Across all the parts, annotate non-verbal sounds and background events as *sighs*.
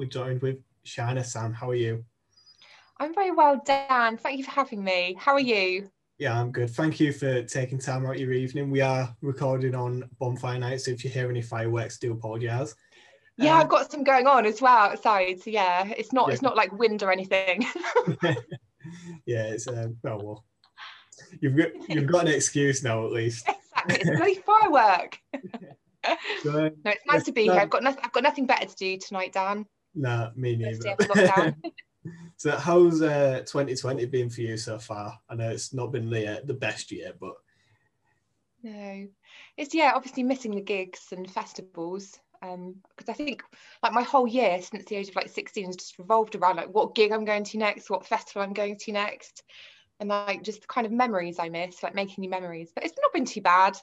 we're joined with Shiner Sam. How are you? I'm very well, Dan. Thank you for having me. How are you? Yeah, I'm good. Thank you for taking time out your evening. We are recording on bonfire night, so if you hear any fireworks, do apologise. Yeah, um, I've got some going on as well outside. So yeah, it's not yeah. it's not like wind or anything. *laughs* *laughs* yeah, it's uh, well, well, you've got you've got an excuse now at least. Exactly, it's bloody firework. *laughs* so, no, it's nice to be here. I've got nothing. I've got nothing better to do tonight, Dan. Nah, me neither. *laughs* so, how's uh, 2020 been for you so far? I know it's not been the uh, the best year, but no, it's yeah, obviously missing the gigs and festivals. Um, because I think like my whole year since the age of like 16 has just revolved around like what gig I'm going to next, what festival I'm going to next and like just the kind of memories I miss, like making new memories. But it's not been too bad.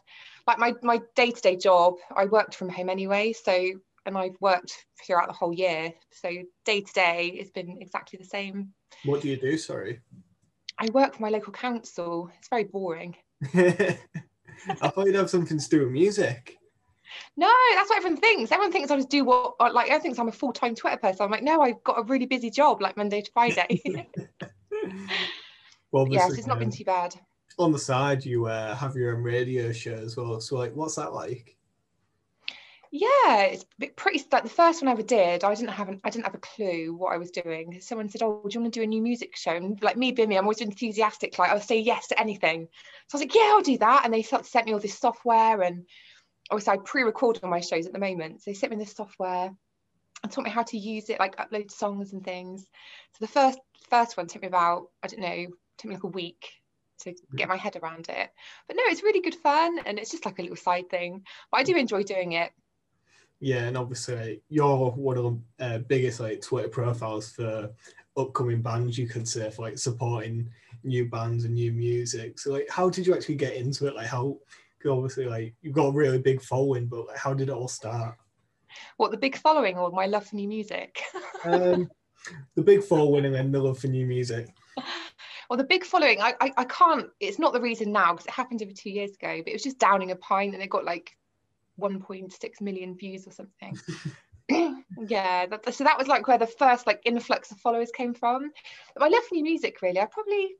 Like my my day to day job, I worked from home anyway, so and I've worked throughout the whole year. So day to day, it's been exactly the same. What do you do? Sorry. I work for my local council. It's very boring. *laughs* I thought you'd have something to do with music. No, that's what everyone thinks. Everyone thinks I just do what, like, everyone thinks I'm a full time Twitter person. I'm like, no, I've got a really busy job, like Monday to Friday. *laughs* *laughs* well, yes, it's not been too bad. On the side, you uh, have your own radio show as well. So, like, what's that like? Yeah, it's pretty like the first one I ever did. I didn't have an, I didn't have a clue what I was doing. Someone said, "Oh, do you want to do a new music show?" And like me being me, I'm always enthusiastic. Like I'll say yes to anything. So I was like, "Yeah, I'll do that." And they sent me all this software, and obviously I pre-record all my shows at the moment. So they sent me this software and taught me how to use it, like upload songs and things. So the first first one took me about I don't know took me like a week to get my head around it. But no, it's really good fun and it's just like a little side thing. But I do enjoy doing it. Yeah, and obviously you're one of the uh, biggest like Twitter profiles for upcoming bands. You could say for like supporting new bands and new music. So like, how did you actually get into it? Like, how? Obviously, like you've got a really big following, but like, how did it all start? What the big following or my love for new music? *laughs* um, the big following and then the love for new music. Well, the big following, I, I, I can't, it's not the reason now because it happened over two years ago, but it was just Downing a Pint and it got like 1.6 million views or something. *laughs* *clears throat* yeah, that, so that was like where the first like influx of followers came from. But my love for new music, really, I probably,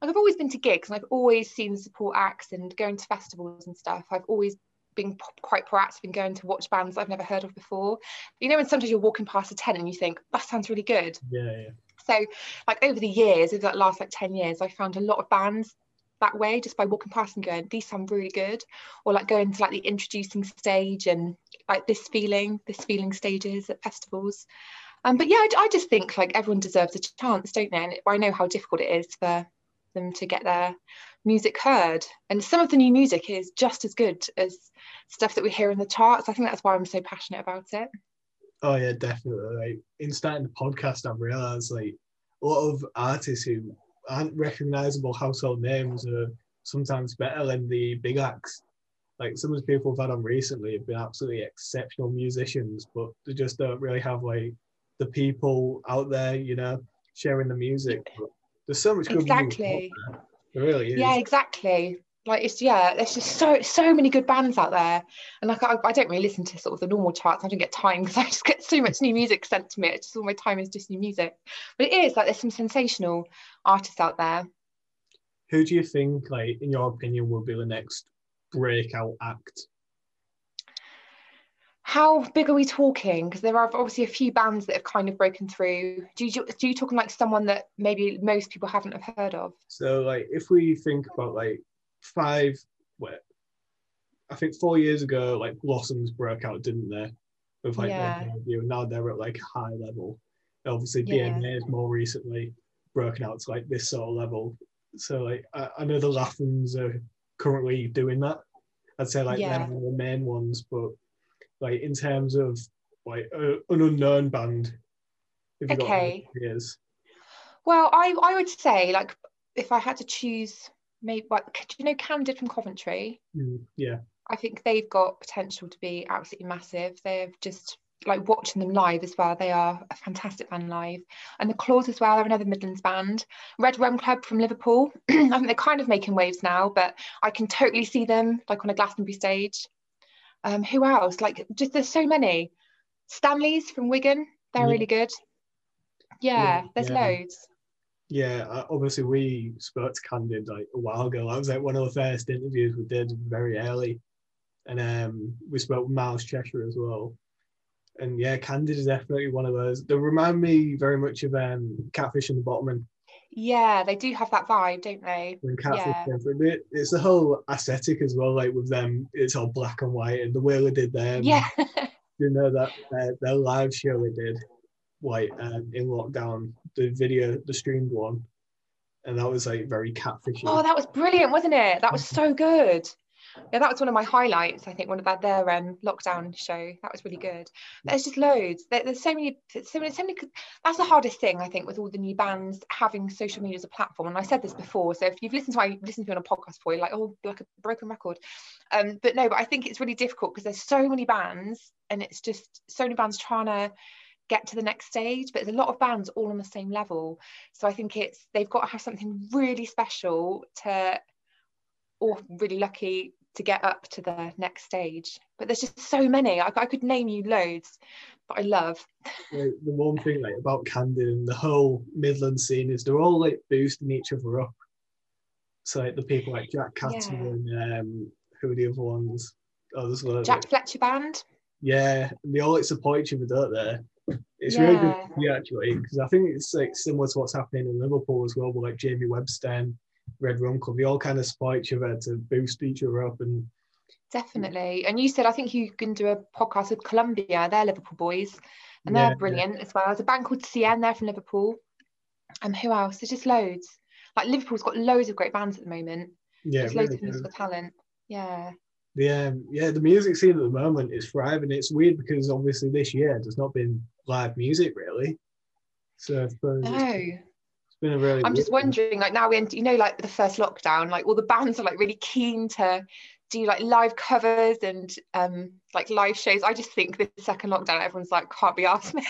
like I've always been to gigs and I've always seen support acts and going to festivals and stuff. I've always been quite proactive in going to watch bands I've never heard of before. You know, when sometimes you're walking past a tent and you think that sounds really good. Yeah, yeah. So, like over the years, over that last like 10 years, I found a lot of bands that way just by walking past and going, these sound really good. Or like going to like the introducing stage and like this feeling, this feeling stages at festivals. Um, but yeah, I, I just think like everyone deserves a chance, don't they? And I know how difficult it is for them to get their music heard. And some of the new music is just as good as stuff that we hear in the charts. I think that's why I'm so passionate about it. Oh yeah, definitely. Like in starting the podcast, I've realised like a lot of artists who aren't recognisable household names are sometimes better than the big acts. Like some of the people I've had on recently have been absolutely exceptional musicians, but they just don't really have like the people out there, you know, sharing the music. But there's so much good exactly. There really is. Yeah, exactly like it's yeah there's just so so many good bands out there. And like I, I don't really listen to sort of the normal charts. I don't get time *laughs* because I just get so much new music sent to me. It's just all my time is just new music. But it is like there's some sensational artists out there. Who do you think like in your opinion will be the next breakout act? How big are we talking? Because there are obviously a few bands that have kind of broken through. Do you do you talking like someone that maybe most people haven't have heard of? So like if we think about like five, what, I think four years ago, like Blossoms broke out, didn't they? With like yeah. their now they're at like high level. Obviously, yeah. DMA's is more recently broken out to like this sort of level. So like I, I know the Lathums are currently doing that. I'd say like yeah. they're the main ones, but like in terms of like a, an unknown band. if you Okay. Well, I I would say like if I had to choose maybe like do you know Candid from Coventry? Mm, yeah. I think they've got potential to be absolutely massive. They've just like watching them live as well. They are a fantastic band live. And the Clause as well, they're another Midlands band. Red Rum Club from Liverpool. *clears throat* I think they're kind of making waves now, but I can totally see them like on a Glastonbury stage. Um, who else? Like just there's so many. Stanley's from Wigan. They're Yeah. really good. Yeah, Yeah, there's yeah. loads. Yeah, uh, obviously we spoke to Candid like a while ago. That was like one of the first interviews we did very early, and um, we spoke with Miles Cheshire as well. And yeah, Candid is definitely one of those. They remind me very much of um, Catfish and the Bottlemen. Yeah, they do have that vibe, don't they? When Catfish Yeah. It's the whole aesthetic as well. Like with them, it's all black and white, and the way they did them. yeah. you know that uh, their live show they did like um, in lockdown the video the streamed one and that was like very catfishy oh, that was brilliant, wasn't it? That was so good. Yeah, that was one of my highlights. I think one of that their um, lockdown show. That was really good. There's just loads. There, there's so many, so many, so many. That's the hardest thing I think with all the new bands having social media as a platform. And I said this before. So if you've listened to my listened to me on a podcast before, you're like, oh, like a broken record. Um, but no, but I think it's really difficult because there's so many bands, and it's just so many bands trying to get to the next stage. But there's a lot of bands all on the same level. So I think it's they've got to have something really special to, or really lucky to get up to the next stage. But there's just so many. I, I could name you loads that I love. like, the one thing like about Candid and the whole Midland scene is they're all like boosting each other up so like the people like Jack Catton and um who are the other ones oh there's loads, Jack Fletcher Band. yeah and they all like support each other don't they it's really good Yeah. to see actually because I think it's like similar to what's happening in Liverpool as well with like Jamie Webster and Red Rum Club they all kind of support each other to boost each other up and Definitely. And you said I think you can do a podcast with Columbia. They're Liverpool boys, and they're yeah. brilliant as well. There's a band called CN. They're from Liverpool. And who else? There's just loads. Like Liverpool's got loads of great bands at the moment. yeah There's really loads of musical talent. Yeah. the um, yeah the music scene at the moment is thriving it's weird because obviously this year there's not been live music really so I suppose it's- No. it's been a really I'm just weird one. wondering, like now we end, you know, like the first lockdown, like all the bands are like really keen to do like live covers and um like live shows. I just think the second lockdown, everyone's like, can't be asked me.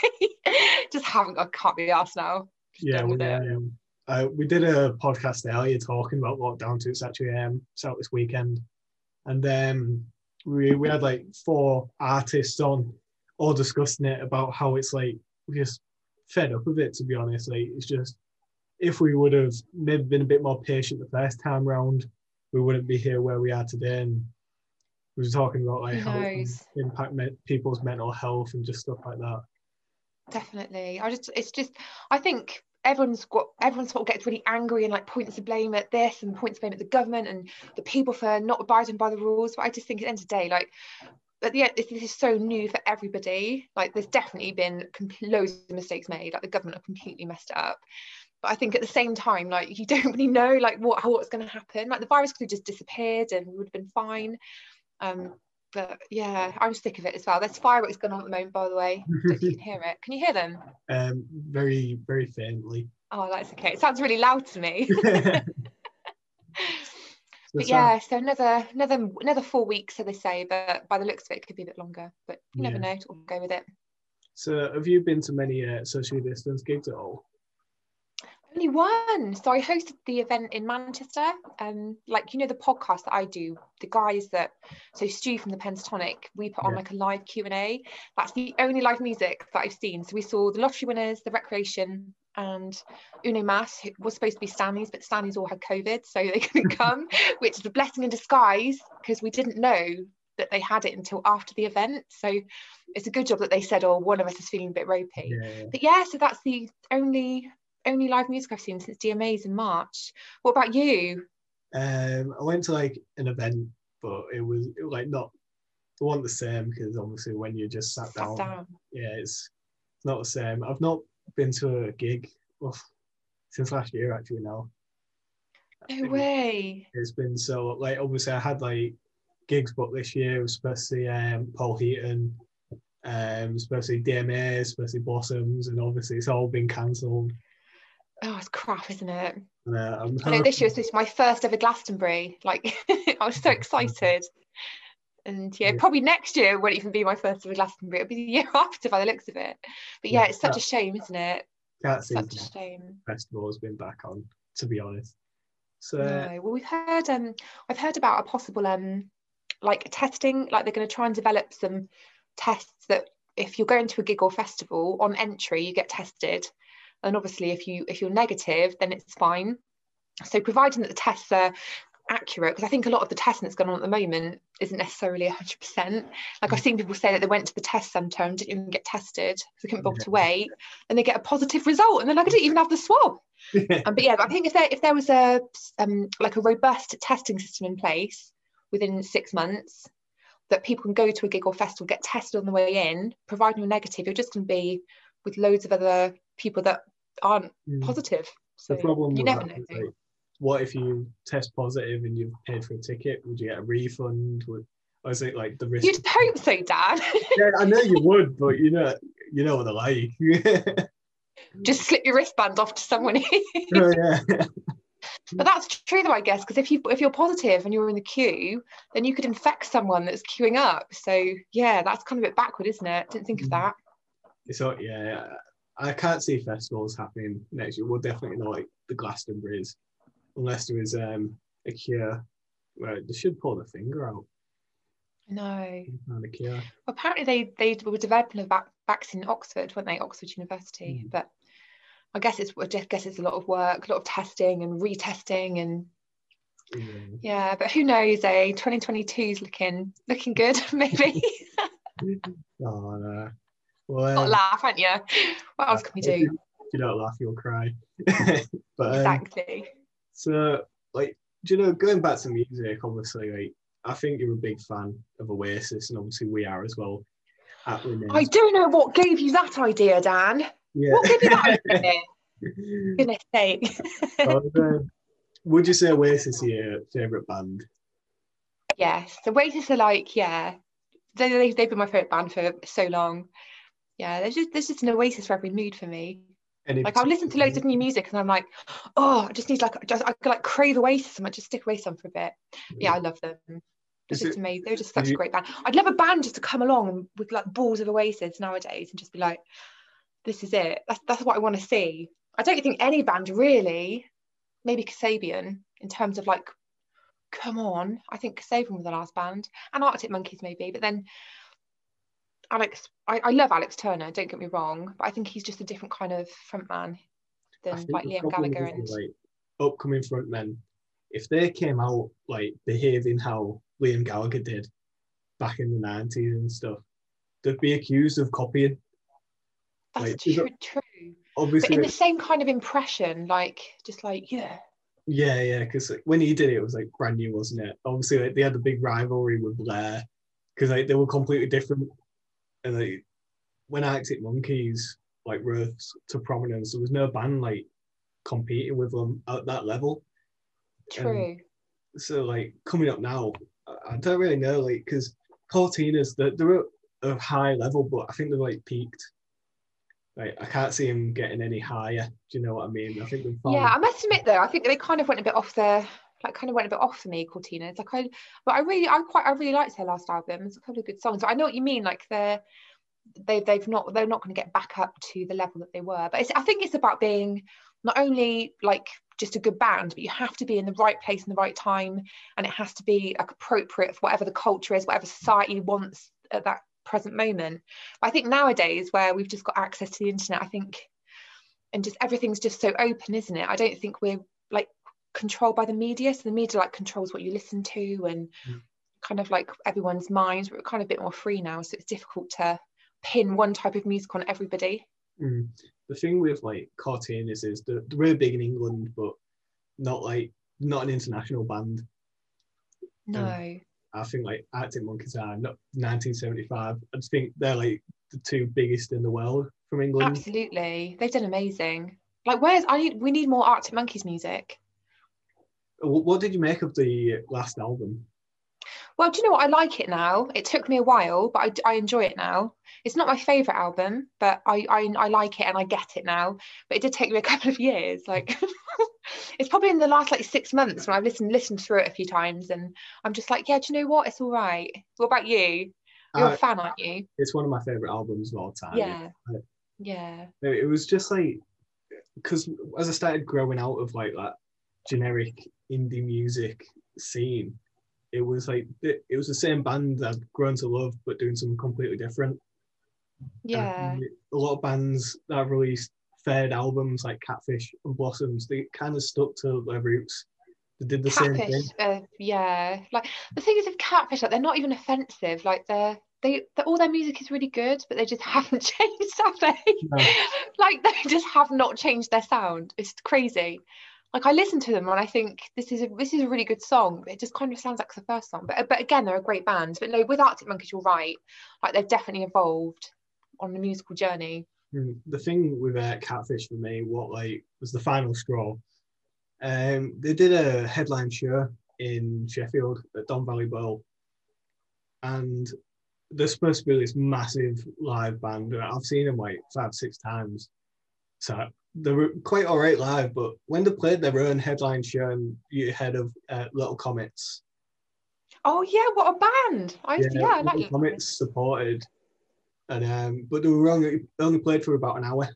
*laughs* just haven't I can't be asked now. Just yeah we, um, uh, we did a podcast earlier talking about lockdown too it's actually um it's out this weekend and um we, we had like four artists on all discussing it about how it's like we're just fed up with it to be honest like it's just if we would have maybe been a bit more patient the first time round we wouldn't be here where we are today and we were talking about like how it impact me- people's mental health and just stuff like that Definitely. I just it's just I think everyone's got everyone sort of gets really angry and like points the blame at this and points the blame at the government and the people for not abiding by the rules. But I just think at the end of the day, like at yeah, this, this is so new for everybody. Like there's definitely been loads of mistakes made. Like the government have completely messed up. But I think at the same time, like you *laughs* don't really know like what how what's going to happen. Like the virus could have just disappeared and we would have been fine. Um, but yeah, I'm sick of it as well. There's fireworks going on at the moment, by the way. *laughs* You can hear it. Can you hear them? um very very faintly Oh, that's okay. It sounds really loud to me. *laughs* But yeah, so another another another four weeks, so they say. But by the looks of it, it could be a bit longer. But you never Yeah. know. We'll go with it. So, have you been to many uh, social distance gigs at all? Only one. So I hosted the event in Manchester. Um, like you know the podcast that I do, the guys that so Stu from the Pentatonic, we put on Yeah. like a live Q and A. That's the only live music that I've seen. So we saw the lottery winners, the recreation, and Uno Mas, was supposed to be Stanley's, but Stanley's all had COVID, so they *laughs* couldn't *laughs* come, which is a blessing in disguise because we didn't know that they had it until after the event. So it's a good job that they said, "Oh, one of us is feeling a bit ropey." Yeah. But yeah, so that's the only only live music I've seen since DMA's in March. What about you? Um, I went to like an event, but it was, it was like not, it wasn't the same because obviously when you just sat Sat down, down. yeah, it's not the same. I've not been to a gig well, since last year actually. Now No way. it's been so like obviously I had like gigs booked this year, especially um, Paul Heaton, um, especially DMA, especially Blossoms, and obviously it's all been cancelled. Oh, it's crap, isn't it? And, uh, I know *laughs* this year was supposed to my first ever Glastonbury. Like *laughs* I was so *laughs* excited. And yeah, Yeah. probably next year won't even be my first ever Glastonbury. It'll be the year *laughs* after by the looks of it. But yeah, Yeah, it's such a shame, isn't it? Cat Such a shame. Festival has been back on, to be honest. So No. Well, we've heard um, I've heard about a possible um, like testing, like they're going to try and develop some tests that if you're going to a gig or festival on entry you get tested and obviously if you if you're negative then it's fine so providing that the tests are accurate because I think a lot of the testing that's going on at the moment isn't necessarily 100%. Like I've mm. seen people say that they went to the test centre and didn't even get tested because they couldn't bother to wait, and they get a positive result, and they're like, I didn't even have the swab. *laughs* um, but yeah, I think if there if there was a um, like a robust testing system in place within six months, that people can go to a gig or festival, get tested on the way in, providing you're negative, you're just going to be with loads of other people that aren't mm. positive. So the problem you never know. What if you test positive and you've paid for a ticket? Would you get a refund? Would, or is it like the risk? You'd hope so, Dad. *laughs* yeah, I know you would, but you know, you know what they're like. *laughs* Just slip your wristband off to someone. *laughs* oh, yeah. But that's true though, I guess, because if you if you're positive and you're in the queue, then you could infect someone that's queuing up. So yeah, that's kind of a bit backward, isn't it? Didn't think of mm. that. So yeah, I can't see festivals happening next year. We'll definitely know like the Glastonbury's unless there is um, a cure. Well, they should pull the finger out. No. Find a cure. Apparently, they they were developing a vac- vaccine in Oxford, weren't they? Oxford University. Mm. But I guess it's I guess it's a lot of work, a lot of testing and retesting and yeah, yeah but who knows? Eh, 2022 is looking looking good, *laughs* maybe. *laughs* oh no. Well, um, laugh, aren't you? What else can we do? If you don't laugh, you'll cry. *laughs* but, um, exactly. So, like, do you know, going back to music, obviously, like, I think you're a big fan of Oasis, and obviously we are as well. At I don't know what gave you that idea, Dan. Yeah. What gave you that *laughs* idea? Goodness sake. Um, would you say Oasis is your favourite band? Yes, the Oasis are like, yeah, they, they, they've been my favourite band for so long. Yeah, there's just there's just an Oasis for every mood for me. Like I'll listen to loads of new music and I'm like, oh, I just need like just I could like crave Oasis and I just stick away some for a bit. Yeah, I love them. It's just it, amazing. They're just such you, a great band. I'd love a band just to come along with like balls of Oasis nowadays and just be like, this is it. That's that's what I want to see. I don't think any band really, maybe Kasabian, in terms of like, come on. I think Kasabian was the last band, and Arctic Monkeys maybe, but then Alex, I, I love Alex Turner, don't get me wrong, but I think he's just a different kind of frontman than like Liam Gallagher and like upcoming frontmen. If they came out like behaving how Liam Gallagher did back in the nineties and stuff, they'd be accused of copying. That's like, true, true. Obviously, but in the same kind of impression, like just like yeah. Yeah, yeah, because like, when he did it, it was like brand new, wasn't it? Obviously, like, they had the big rivalry with Blair because like they were completely different and like when Arctic Monkeys like rose to prominence, there was no band like competing with them at that level. True. So like coming up now, I don't really know like because Courteeners they're, they're at a high level, but I think they're like peaked. Like I can't see them getting any higher. Do you know what I mean? I think they're fine. Yeah, I must admit though, I think they kind of went a bit off their like kind of went a bit off for me, Courteeners it's Like I, but I really, I quite, I really liked her last album. It's a couple of good songs. I know what you mean. Like they're, they, they've not, they're not going to get back up to the level that they were. But I think it's about being not only like just a good band, but you have to be in the right place in the right time, and it has to be like appropriate for whatever the culture is, whatever society wants at that present moment. But I think nowadays, where we've just got access to the internet, I think and just everything's just so open isn't it i don't think we're like controlled by the media so the media like controls what you listen to and mm. kind of like everyone's minds we're kind of a bit more free now so it's difficult to pin one type of music on everybody. Mm. the thing with like Courteeners is they're, they're big in england but not like not an international band. No. Um, i think like arctic monkeys are not 1975 i just think they're like the two biggest in the world from england. Absolutely. They've done amazing. Like where's i need we need more arctic monkeys music what did you make of the last album? Well, do you know what? I like it now. It took me a while, but I, I enjoy it now. It's not my favourite album, but I, I, I like it and I get it now. But it did take me a *laughs* couple of years. Like *laughs* it's probably in the last like six months when I've listened listened through it a few times, and I'm just like, yeah, do you know what? It's all right. What about you? You're uh, a fan, aren't you? It's one of my favourite albums of all time. Yeah. yeah. It was just like because as I started growing out of like that generic indie music scene, it was like it, it was the same band I'd grown to love, but doing something completely different. Yeah. A lot of bands that have released third albums like Catfish and Blossoms, they kind of stuck to their roots. They did the Catfish, same thing. Uh, yeah. Like the thing is with Catfish, like they're not even offensive. Like they're they, they all their music is really good, but they just *laughs* haven't changed, have they? No. *laughs* like they just have not changed their sound. It's crazy. Like I listen to them and I think this is a this is a really good song. It just kind of sounds like the first song. But but again, they're a great band. But no, with Arctic Monkeys, you're right. Like they've definitely evolved on the musical journey. Mm, The thing with uh, Catfish for me, what like was the final straw. Um, they did a headline show in Sheffield at Don Valley Bowl, and they're supposed to be this massive live band. I've seen them like five, six times, so they were quite all right live. But when they played their own headline show, and you heard of uh, Little Comets, Oh yeah, what a band! I yeah, yeah I like Little it. Comets supported, and um, but they were only only played for about an hour.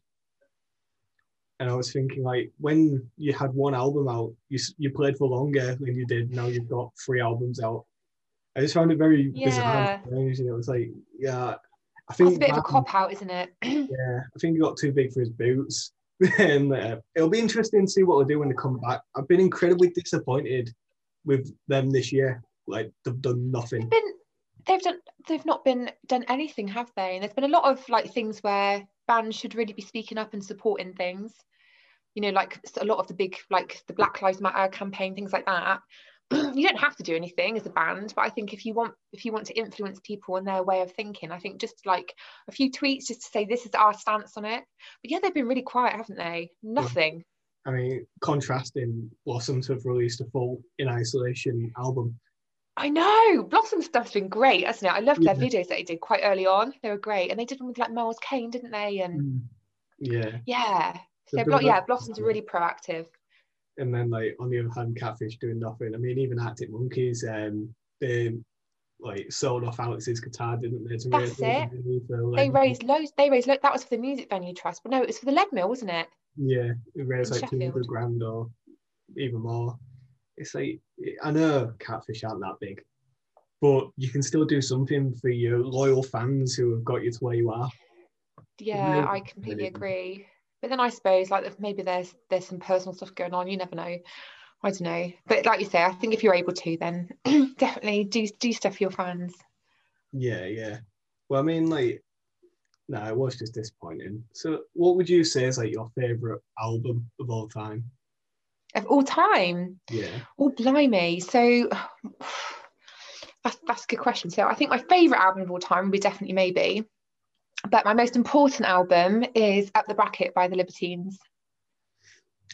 And I was thinking, like, when you had one album out, you you played for longer than you did. Now you've got three albums out. I just found it very bizarre. Yeah. and strange, and It was like, yeah, I That's think a bit of a cop out, isn't it? *clears throat* yeah, I think he got too big for his boots. *laughs* and uh, it'll be interesting to see what they do when they come back. I've been incredibly disappointed with them this year. Like they've done nothing. been they've done they've not been done anything have they and there's been a lot of like things where bands should really be speaking up and supporting things you know like a lot of the big like the black lives matter campaign things like that *clears throat* you don't have to do anything as a band but i think if you want if you want to influence people and their way of thinking i think just like a few tweets just to say this is our stance on it but yeah they've been really quiet haven't they nothing I mean, contrasting Blossoms have released a full in isolation album. I know Blossom stuff's been great, hasn't it? I loved their Yeah. videos that they did quite early on. They were great, and they did them with like Miles Kane, didn't they? And mm. Yeah. yeah, so Blo- yeah. Blossom's really proactive. And then like on the other hand, Catfish doing nothing. I mean, even Arctic Monkeys, um, they like sold off Alex's guitar, didn't they? To That's raise it. for They raised loads. They raised lo- that was for the music venue trust, but no, it was for the Leadmill, wasn't it? Yeah, it raised in like two hundred grand or even more. It's like I know Catfish aren't that big, but you can still do something for your loyal fans who have got you to where you are. Yeah, I completely agree. But then I suppose like maybe there's there's some personal stuff going on. You never know. I don't know. But like you say, I think if you're able to, then *clears throat* definitely do do stuff for your fans. Yeah, yeah. Well, I mean, like, no, it was just disappointing. So, what would you say is like your favorite album of all time? Of all time, Yeah, Oh, blimey. So *sighs* that's, that's a good question. So I think my favourite album of all time would be definitely Maybe. But my most important album is Up the Bracket by the Libertines.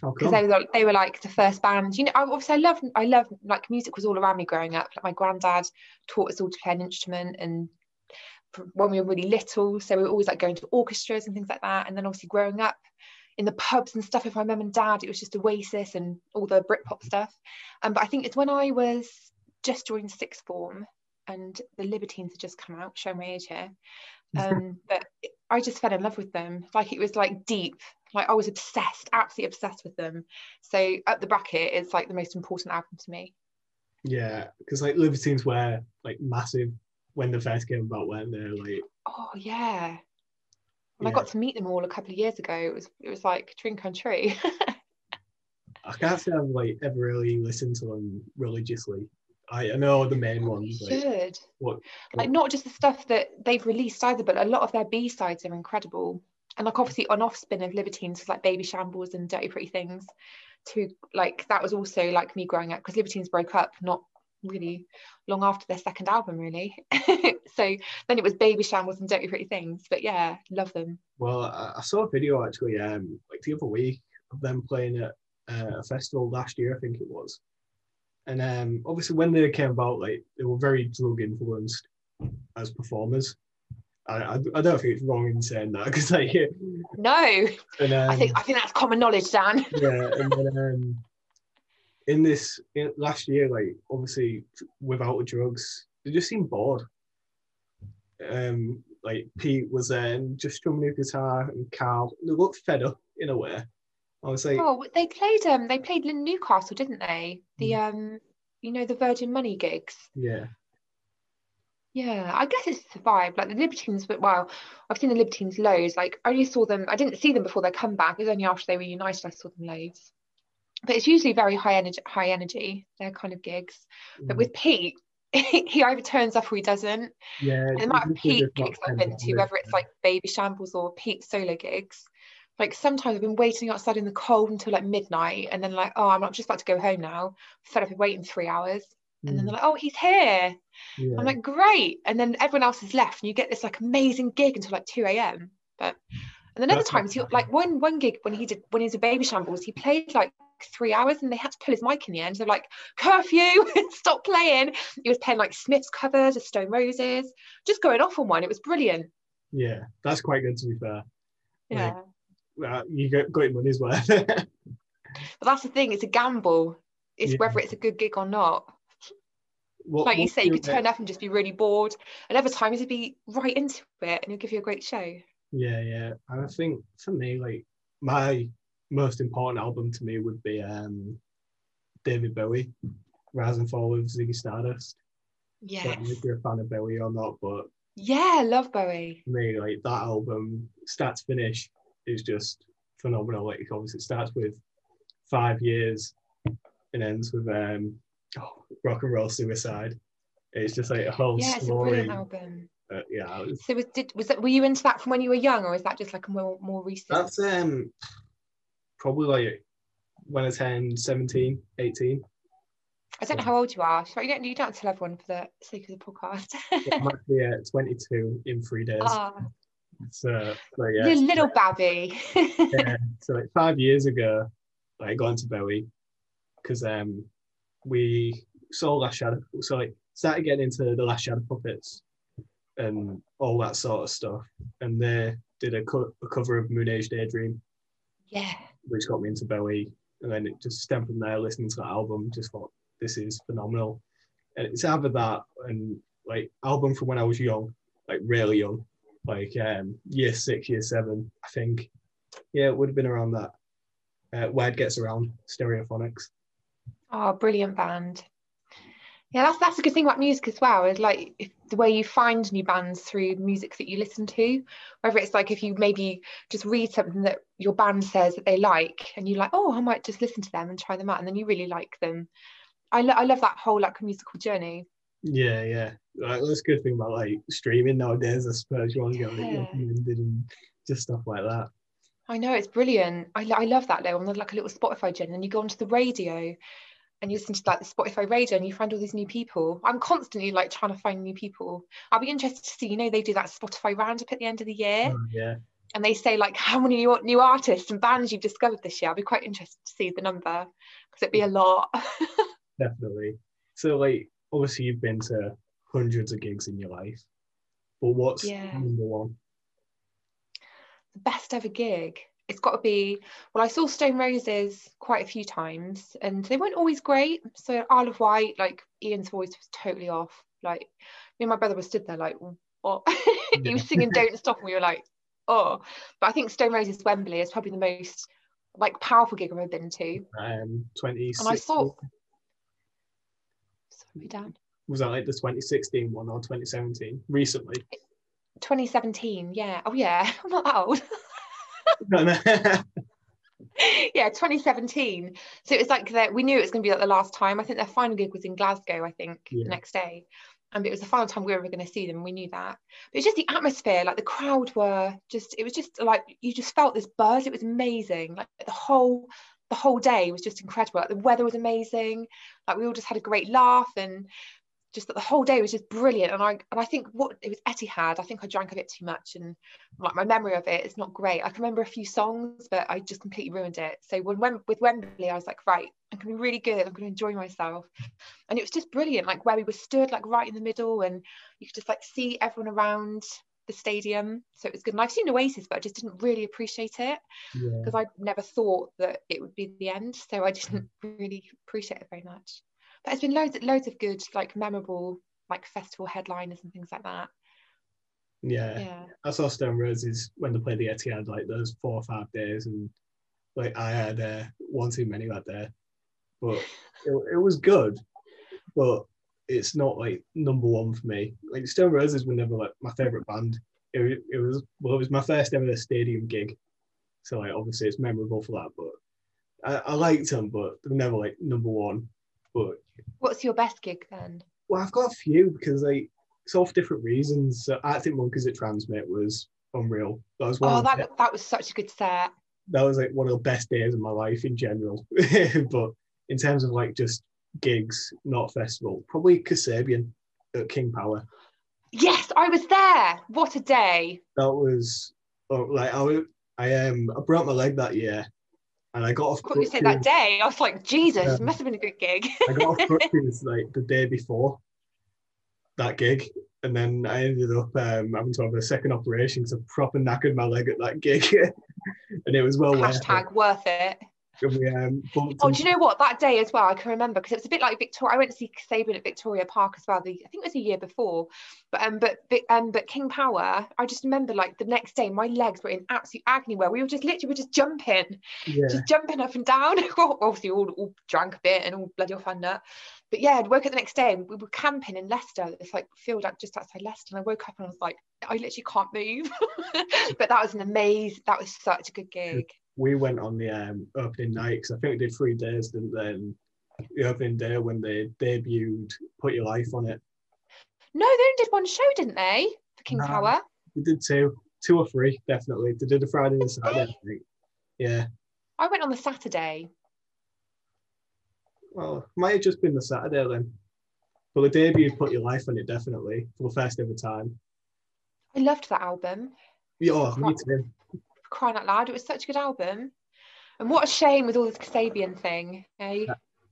how Because come? they were they were like the first band. You know, I- obviously I love I love like music was all around me growing up. Like my granddad taught us all to play an instrument and when we were really little. So we were always like going to orchestras and things like that. And then obviously growing up in the pubs and stuff with my mum and dad, it was just Oasis and all the Britpop stuff. Um, but I think it's when I was just joined sixth form and the Libertines had just come out, show my age here. Um, *laughs* but I just fell in love with them. Like it was like deep. Like I was obsessed, absolutely obsessed with them. So at the bracket it's like the most important album to me. Yeah, because like Libertines were like massive when they first came about, weren't they? Like, Oh yeah. And I got to meet them all a couple of years ago. It was it was like dream come true. *laughs* I can't say I've like ever really listened to them religiously. I, know the main ones. Like, should. what, like not just the stuff that they've released either, but a lot of their B sides are incredible. And like obviously on off spin of Libertines, like Babyshambles and Dirty Pretty Things, to like that was also like me growing up because Libertines broke up not really long after their second album, really. *laughs* so then it was Babyshambles and Dirty Pretty Things. But yeah, love them. Well, I, I saw a video actually, um, like the other week of them playing at uh, a festival last year, I think it was. And um, obviously, when they came about, like they were very drug influenced as performers. I, I, I don't think it's wrong in saying that because like, yeah, *laughs* No, and, um, I think I think that's common knowledge, Dan. *laughs* yeah, and then um, in this in, last year, like obviously without the drugs, they just seemed bored. Um, like Pete was there and just strumming his guitar, and Carl they looked fed up in a way. I was like, Oh, they played um they played in Newcastle, didn't they? The um you know the Virgin Money gigs. yeah, Yeah, I guess it's survived. Like the Libertines, but well, I've seen the Libertines loads. Like I only saw them, I didn't see them before their comeback. It was only after they were united I saw them loads. But it's usually very high energy, high energy. They're kind of gigs. Mm. But with Pete, *laughs* he either turns up or he doesn't. Yeah. And the amount of Pete gigs I've been to, whether it's like Babyshambles or Pete solo gigs, like sometimes I've been waiting outside in the cold until like midnight, and then like, oh, I'm just about to go home now. Fed up with waiting three hours and then they're mm. like, oh, he's here. Yeah. I'm like, great. And then everyone else has left, and you get this like amazing gig until like 2 a.m. But and then other times, he like one one gig when he did when he was a Babyshambles he played like three hours and they had to pull his mic in the end. They're like, curfew, *laughs* stop playing. He was playing like Smith's covers of Stone Roses, just going off on one. It was brilliant. Yeah, that's quite good to be fair. Yeah. Like, uh, you got, got your money's worth. *laughs* but that's the thing, it's a gamble. It's yeah. whether it's a good gig or not. What, like you say, you could turn up and just be really bored, and other times you'd be right into it, and it'll give you a great show. Yeah, yeah. And I think for me, like my most important album to me would be um, David Bowie, Rise and Fall of Ziggy Stardust. Yeah. If you're a fan of Bowie or not, but yeah, love Bowie. Me, like that album, start to finish, is just phenomenal. Like obviously, it starts with five years and ends with um, oh, rock and roll suicide. It's just like a whole yeah, it's a brilliant album. Uh, yeah. Was, so was did was that were you into that from when you were young, or is that just like a more more recent? That's um probably like when I turned 17, 18. I don't know how old you are. So you don't you don't tell everyone for the sake of the podcast. I'm actually uh, *laughs* 22 in three days. Ah. So, so yeah. Little, little babby. *laughs* yeah. So like five years ago, I got into Bowie because um we saw Last Shadow, so like started getting into the Last Shadow puppets and all that sort of stuff. And they did a, co- a cover of Moon Age Daydream. Yeah. Which got me into Bowie. And then it just stemmed from there, listening to that album, just thought, this is phenomenal. And it's either that and like album from when I was young, like really young, like um, year six, year seven, I think. Yeah, it would have been around that. Uh, Word Gets Around, Stereophonics. Oh, brilliant band. Yeah, that's that's a good thing about music as well. Is like if, the way you find new bands through music that you listen to. Whether it's like if you maybe just read something that your band says that they like, and you're like, oh, I might just listen to them and try them out, and then you really like them. I, lo- I love that whole like musical journey. Yeah, yeah, like, that's a good thing about like streaming nowadays. I suppose you want to get recommended and just stuff like that. I know it's brilliant. I, I love that though. On like a little Spotify gen, and you go onto the radio, and you listen to like the Spotify radio and you find all these new people. I'm constantly like trying to find new people. I'll be interested to see, you know, they do that Spotify roundup at the end of the year. Oh, yeah. And they say like how many new, new artists and bands you've discovered this year. I'll be quite interested to see the number because it'd be a lot. *laughs* Definitely. So like obviously you've been to hundreds of gigs in your life. But what's yeah. number one? The best ever gig it's got to be well i saw stone roses quite a few times and they weren't always great so isle of wight like ian's voice was totally off like me and my brother were stood there like what *laughs* he was singing don't stop and we were like oh but i think stone roses wembley is probably the most like powerful gig i've ever been to um 20 and i saw sorry dan was that like the 2016 one or 2017 recently. 2017 yeah. Oh yeah. *laughs* I'm not that old. *laughs* Yeah 2017 so it was like that we knew it was going to be like the last time. I think their final gig was in glasgow i think yeah. the next day. And it was the final time we were ever going to see them we knew that. But it's just the atmosphere like the crowd were just it was just like you just felt this buzz. It was amazing. Like the whole the whole day was just incredible. Like the weather was amazing. Like we all just had a great laugh and just that the whole day was just brilliant. And I and I think what it was Etihad I think I drank a bit too much and like my memory of it is not great. I can remember a few songs but I just completely ruined it. So when, when with Wembley I was like right I'm gonna be really good. I'm gonna enjoy myself. And it was just brilliant like where we were stood like right in the middle and you could just like see everyone around the stadium so it was good. And I've seen Oasis but I just didn't really appreciate it because yeah. I never thought that it would be the end so I didn't really appreciate it very much. But there's been loads loads of good like memorable like festival headliners and things like that. Yeah, yeah. I saw Stone Roses when they played the Etihad like those four or five days and like I had uh, one too many that day. But *laughs* it, it was good. But it's not like number one for me. Like Stone Roses were never like my favorite band. It, it was well, it was my first ever stadium gig, so like obviously it's memorable for that. But I, I liked them, but they were never like number one. But what's your best gig then? Well, I've got a few because like it's all for different reasons. So Arctic Monkeys at TRNSMT was unreal. That was one. Oh, that the, that was such a good set. That was like one of the best days of my life in general. *laughs* but in terms of like just gigs, not festival, probably Kasabian at King Power. Yes, I was there. What a day! That was oh, like I, I um I broke my leg that year, and I got off. What you said that day. I was like, Jesus, um, must have been a good gig. *laughs* I got off *laughs* crutches like the day before that gig, and then I ended up um, having to have a second operation because I proper knackered my leg at that gig, *laughs* and it was well Hashtag worth it. Worth it. We, um, oh, do you know what? That day as well, I can remember because it was a bit like Victoria. I went to see Kasabian at Victoria Park as well. The, I think it was a year before, but um, but um, but King Power. I just remember like the next day, my legs were in absolute agony. Where we were just literally we were just jumping, yeah. just jumping up and down. *laughs* Obviously, all, all drank a bit and all bloody off on that. But yeah, I'd woke up the next day and we were camping in Leicester. It's like field out just outside Leicester. And I woke up and I was like, I literally can't move. *laughs* but that was an amazing. That was such a good gig we went on the um, opening night because I think we did three days, didn't they? And the opening day when they debuted Put Your Life on it. No, they only did one show, didn't they? For King Power. They did two, two or three, definitely. They did a Friday and the Saturday. *gasps* Yeah. I went on the Saturday. Well, might have just been the Saturday then. But the debut put your life on it definitely for the first ever time. I loved that album. Yeah, oh, me too crying out loud. It was such a good album. And what a shame with all this Kasabian thing, eh?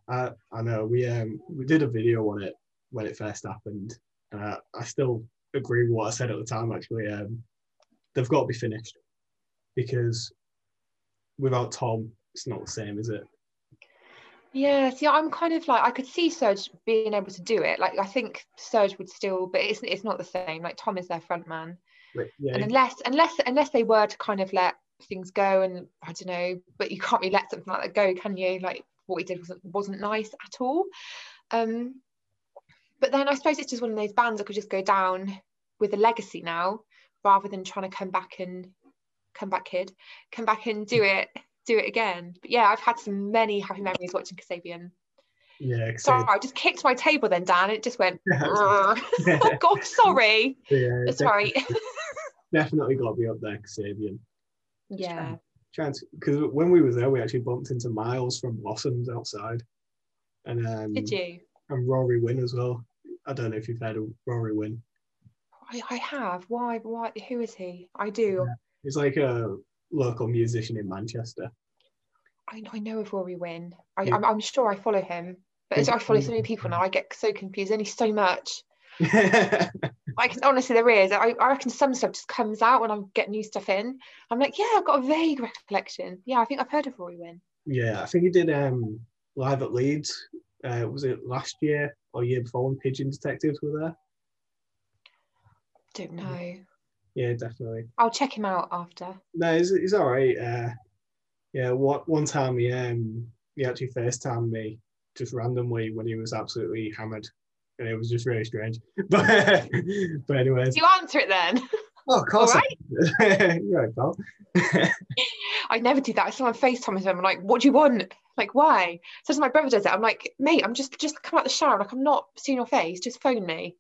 I, I know. We um we did a video on it when it first happened. Uh, I still agree with what I said at the time. Actually, um, they've got to be finished because without Tom, it's not the same, is it? Yeah, see, I'm kind of like I could see Serge being able to do it. Like I think Serge would still, but it's it's not the same. Like Tom is their front man yeah. and unless unless unless they were to kind of let things go and I don't know but you can't really let something like that go can you like what he did wasn't wasn't nice at all um but then I suppose it's just one of those bands that could just go down with a legacy now rather than trying to come back and come back kid come back and do it do it again but yeah I've had some many happy memories watching Kasabian yeah. Sorry, I just kicked my table then, Dan. It just went. *laughs* *laughs* oh God, sorry. Yeah, That's right. definitely *laughs* got to be up there, Kasabian. Yeah. Chance because when we were there, we actually bumped into Miles from Blossoms outside, and um, did you? And Rory Wynn as well. I don't know if you've heard of Rory Wynn. I, I have. Why? Why? Who is he? I do. Yeah. He's like a local musician in Manchester. I, I know of Rory Wynn. I, am I'm sure I follow him, but as I follow so many people now, I get so confused. Only so much. *laughs* I can honestly there is. I, I reckon some stuff just comes out when I'm getting new stuff in. I'm like, yeah, I've got a vague recollection. Yeah, I think I've heard of Rory Wynn. Yeah, I think he did um live at Leeds. Uh, was it last year or year before when Pigeon Detectives were there? Don't know. Yeah, definitely. I'll check him out after. No, he's, he's all right. Uh, yeah, what one time he um he actually FaceTimed me just randomly when he was absolutely hammered and it was just really strange. *laughs* But but anyways. You answer it then. Oh, of course. All right. *laughs* You're right. *laughs* I never do that. I saw FaceTime him. I'm like, what do you want? Like, why? So my brother does it. I'm like, mate, I'm just just come out the shower. Like, I'm not seeing your face. Just phone me.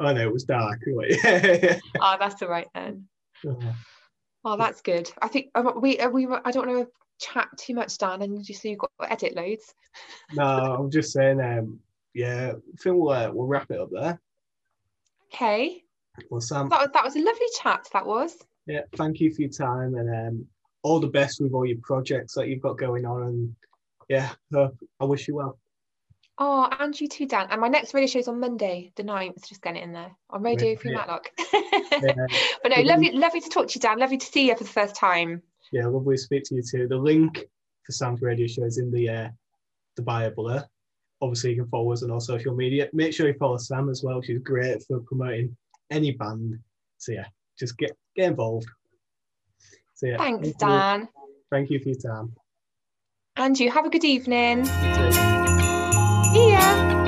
I know it was dark. oh, *laughs* that's all right then. Oh, that's good. I think um, we uh, we I don't want to chat too much, Dan, and you see you've got to edit loads. *laughs* no, I'm just saying. Um, yeah, I think we'll uh, we'll wrap it up there. Okay. Well, Sam, that was that was a lovely chat. That was. Yeah, thank you for your time and um, all the best with all your projects that you've got going on. And yeah, uh, I wish you well. Oh, and you too, Dan. And my next radio show is on Monday, the 9th. Just getting it in there on Radio Free yeah. Matlock. *laughs* yeah. But no, lovely, lovely to talk to you, Dan. Lovely to see you for the first time. Yeah, lovely to speak to you too. The link for Sam's radio show is in the uh, the bio below obviously you can follow us on all social media. Make sure you follow Sam as well. She's great for promoting any band. So yeah, just get get involved. So yeah. Thanks, thank Dan. You. Thank you for your time. And you have a good evening. See ya.